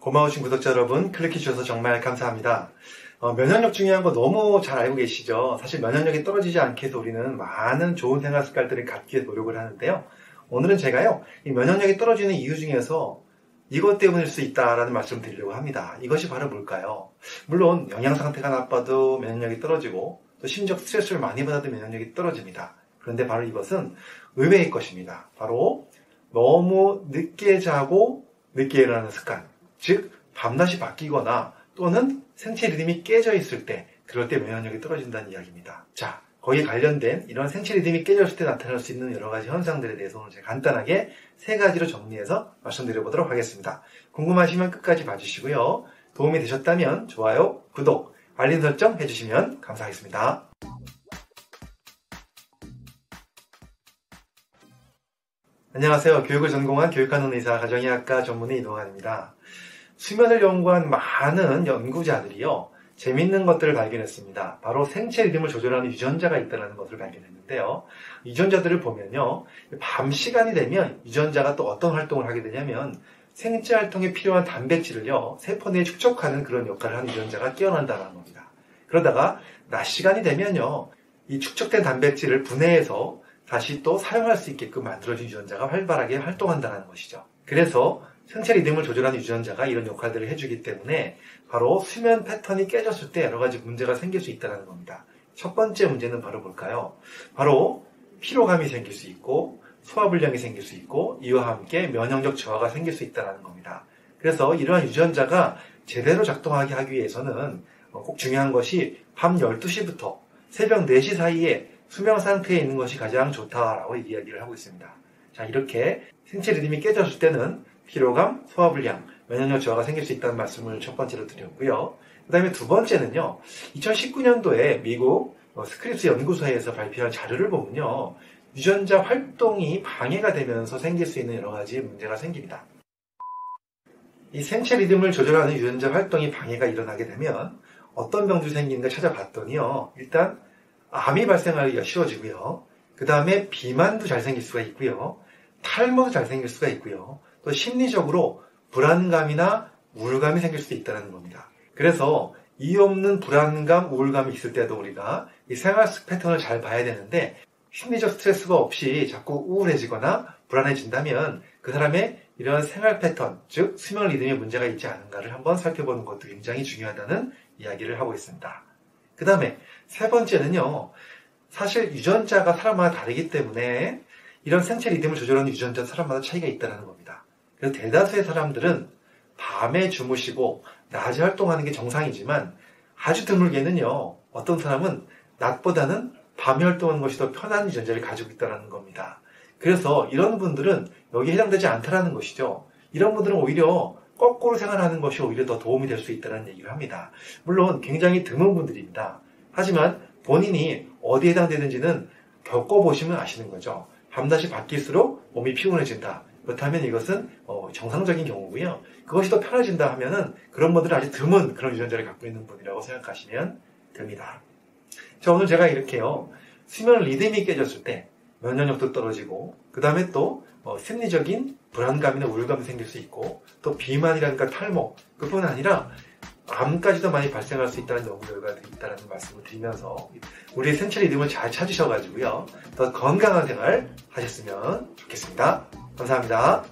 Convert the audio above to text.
고마우신 구독자 여러분, 클릭해 주셔서 정말 감사합니다. 어, 면역력 중요한 거 너무 잘 알고 계시죠? 사실 면역력이 떨어지지 않게 해서 우리는 많은 좋은 생활 습관들을 갖기 위해 노력을 하는데요. 오늘은 제가요, 이 면역력이 떨어지는 이유 중에서 이것 때문일 수 있다라는 말씀을 드리려고 합니다. 이것이 바로 뭘까요? 물론 영양 상태가 나빠도 면역력이 떨어지고 또 심적 스트레스를 많이 받아도 면역력이 떨어집니다. 그런데 바로 이것은 의외의 것입니다. 바로 너무 늦게 자고 늦게 일어나는 습관. 즉, 밤낮이 바뀌거나 또는 생체 리듬이 깨져 있을 때, 그럴 때 면역력이 떨어진다는 이야기입니다. 자, 거기에 관련된 이런 생체 리듬이 깨졌을 때 나타날 수 있는 여러 가지 현상들에 대해서 오늘 제가 간단하게 세 가지로 정리해서 말씀드려보도록 하겠습니다. 궁금하시면 끝까지 봐주시고요. 도움이 되셨다면 좋아요, 구독, 알림 설정 해주시면 감사하겠습니다. 안녕하세요. 교육을 전공한 교육하는 의사 가정의학과 전문의 이동환입니다. 수면을 연구한 많은 연구자들이요. 재밌는 것들을 발견했습니다. 바로 생체 리듬을 조절하는 유전자가 있다는 것을 발견했는데요. 유전자들을 보면요. 밤 시간이 되면 유전자가 또 어떤 활동을 하게 되냐면 생체 활동에 필요한 단백질을요. 세포 내에 축적하는 그런 역할을 하는 유전자가 깨어난다는 겁니다. 그러다가 낮 시간이 되면요. 이 축적된 단백질을 분해해서 다시 또 사용할 수 있게끔 만들어진 유전자가 활발하게 활동한다는 것이죠. 그래서 생체 리듬을 조절하는 유전자가 이런 역할들을 해주기 때문에 바로 수면 패턴이 깨졌을 때 여러 가지 문제가 생길 수 있다는 겁니다. 첫 번째 문제는 바로 뭘까요? 바로 피로감이 생길 수 있고 소화불량이 생길 수 있고 이와 함께 면역력 저하가 생길 수 있다는 겁니다. 그래서 이러한 유전자가 제대로 작동하게 하기 위해서는 꼭 중요한 것이 밤 12시부터 새벽 4시 사이에 수면 상태에 있는 것이 가장 좋다라고 이야기를 하고 있습니다. 자, 이렇게 생체 리듬이 깨졌을 때는 피로감, 소화불량, 면역력 저하가 생길 수 있다는 말씀을 첫 번째로 드렸고요. 그 다음에 두 번째는요, 2019년도에 미국 스크립스 연구소에서 발표한 자료를 보면요, 유전자 활동이 방해가 되면서 생길 수 있는 여러 가지 문제가 생깁니다. 이 생체 리듬을 조절하는 유전자 활동이 방해가 일어나게 되면 어떤 병들이 생기는가 찾아봤더니요, 일단 암이 발생하기가 쉬워지고요. 그 다음에 비만도 잘 생길 수가 있고요. 탈모도 잘 생길 수가 있고요. 또 심리적으로 불안감이나 우울감이 생길 수 있다는 겁니다. 그래서 이유 없는 불안감, 우울감이 있을 때도 우리가 이 생활 패턴을 잘 봐야 되는데 심리적 스트레스가 없이 자꾸 우울해지거나 불안해진다면 그 사람의 이런 생활 패턴, 즉 수면 리듬에 문제가 있지 않은가를 한번 살펴보는 것도 굉장히 중요하다는 이야기를 하고 있습니다. 그 다음에 세 번째는요. 사실 유전자가 사람마다 다르기 때문에 이런 생체 리듬을 조절하는 유전자 사람마다 차이가 있다는 겁니다. 그래서 대다수의 사람들은 밤에 주무시고 낮에 활동하는 게 정상이지만 아주 드물게는요. 어떤 사람은 낮보다는 밤에 활동하는 것이 더 편한 유전자를 가지고 있다는 겁니다. 그래서 이런 분들은 여기에 해당되지 않다라는 것이죠. 이런 분들은 오히려 거꾸로 생활하는 것이 오히려 더 도움이 될 수 있다는 얘기를 합니다. 물론 굉장히 드문 분들입니다. 하지만 본인이 어디에 해당되는지는 겪어보시면 아시는 거죠. 밤낮이 바뀔수록 몸이 피곤해진다. 그렇다면 이것은 어, 정상적인 경우고요. 그것이 더 편해진다 하면은 그런 분들은 아주 드문 그런 유전자를 갖고 있는 분이라고 생각하시면 됩니다. 자, 오늘 제가 이렇게요. 수면 리듬이 깨졌을 때 면역력도 떨어지고 그 다음에 또 어, 심리적인 불안감이나 우울감이 생길 수 있고 또 비만이라든가 탈모 그뿐 아니라 암까지도 많이 발생할 수 있다는 연구 결과들이 있다는 말씀을 드리면서 우리의 생체 리듬을 잘 찾으셔가지고요 더 건강한 생활 하셨으면 좋겠습니다. 감사합니다.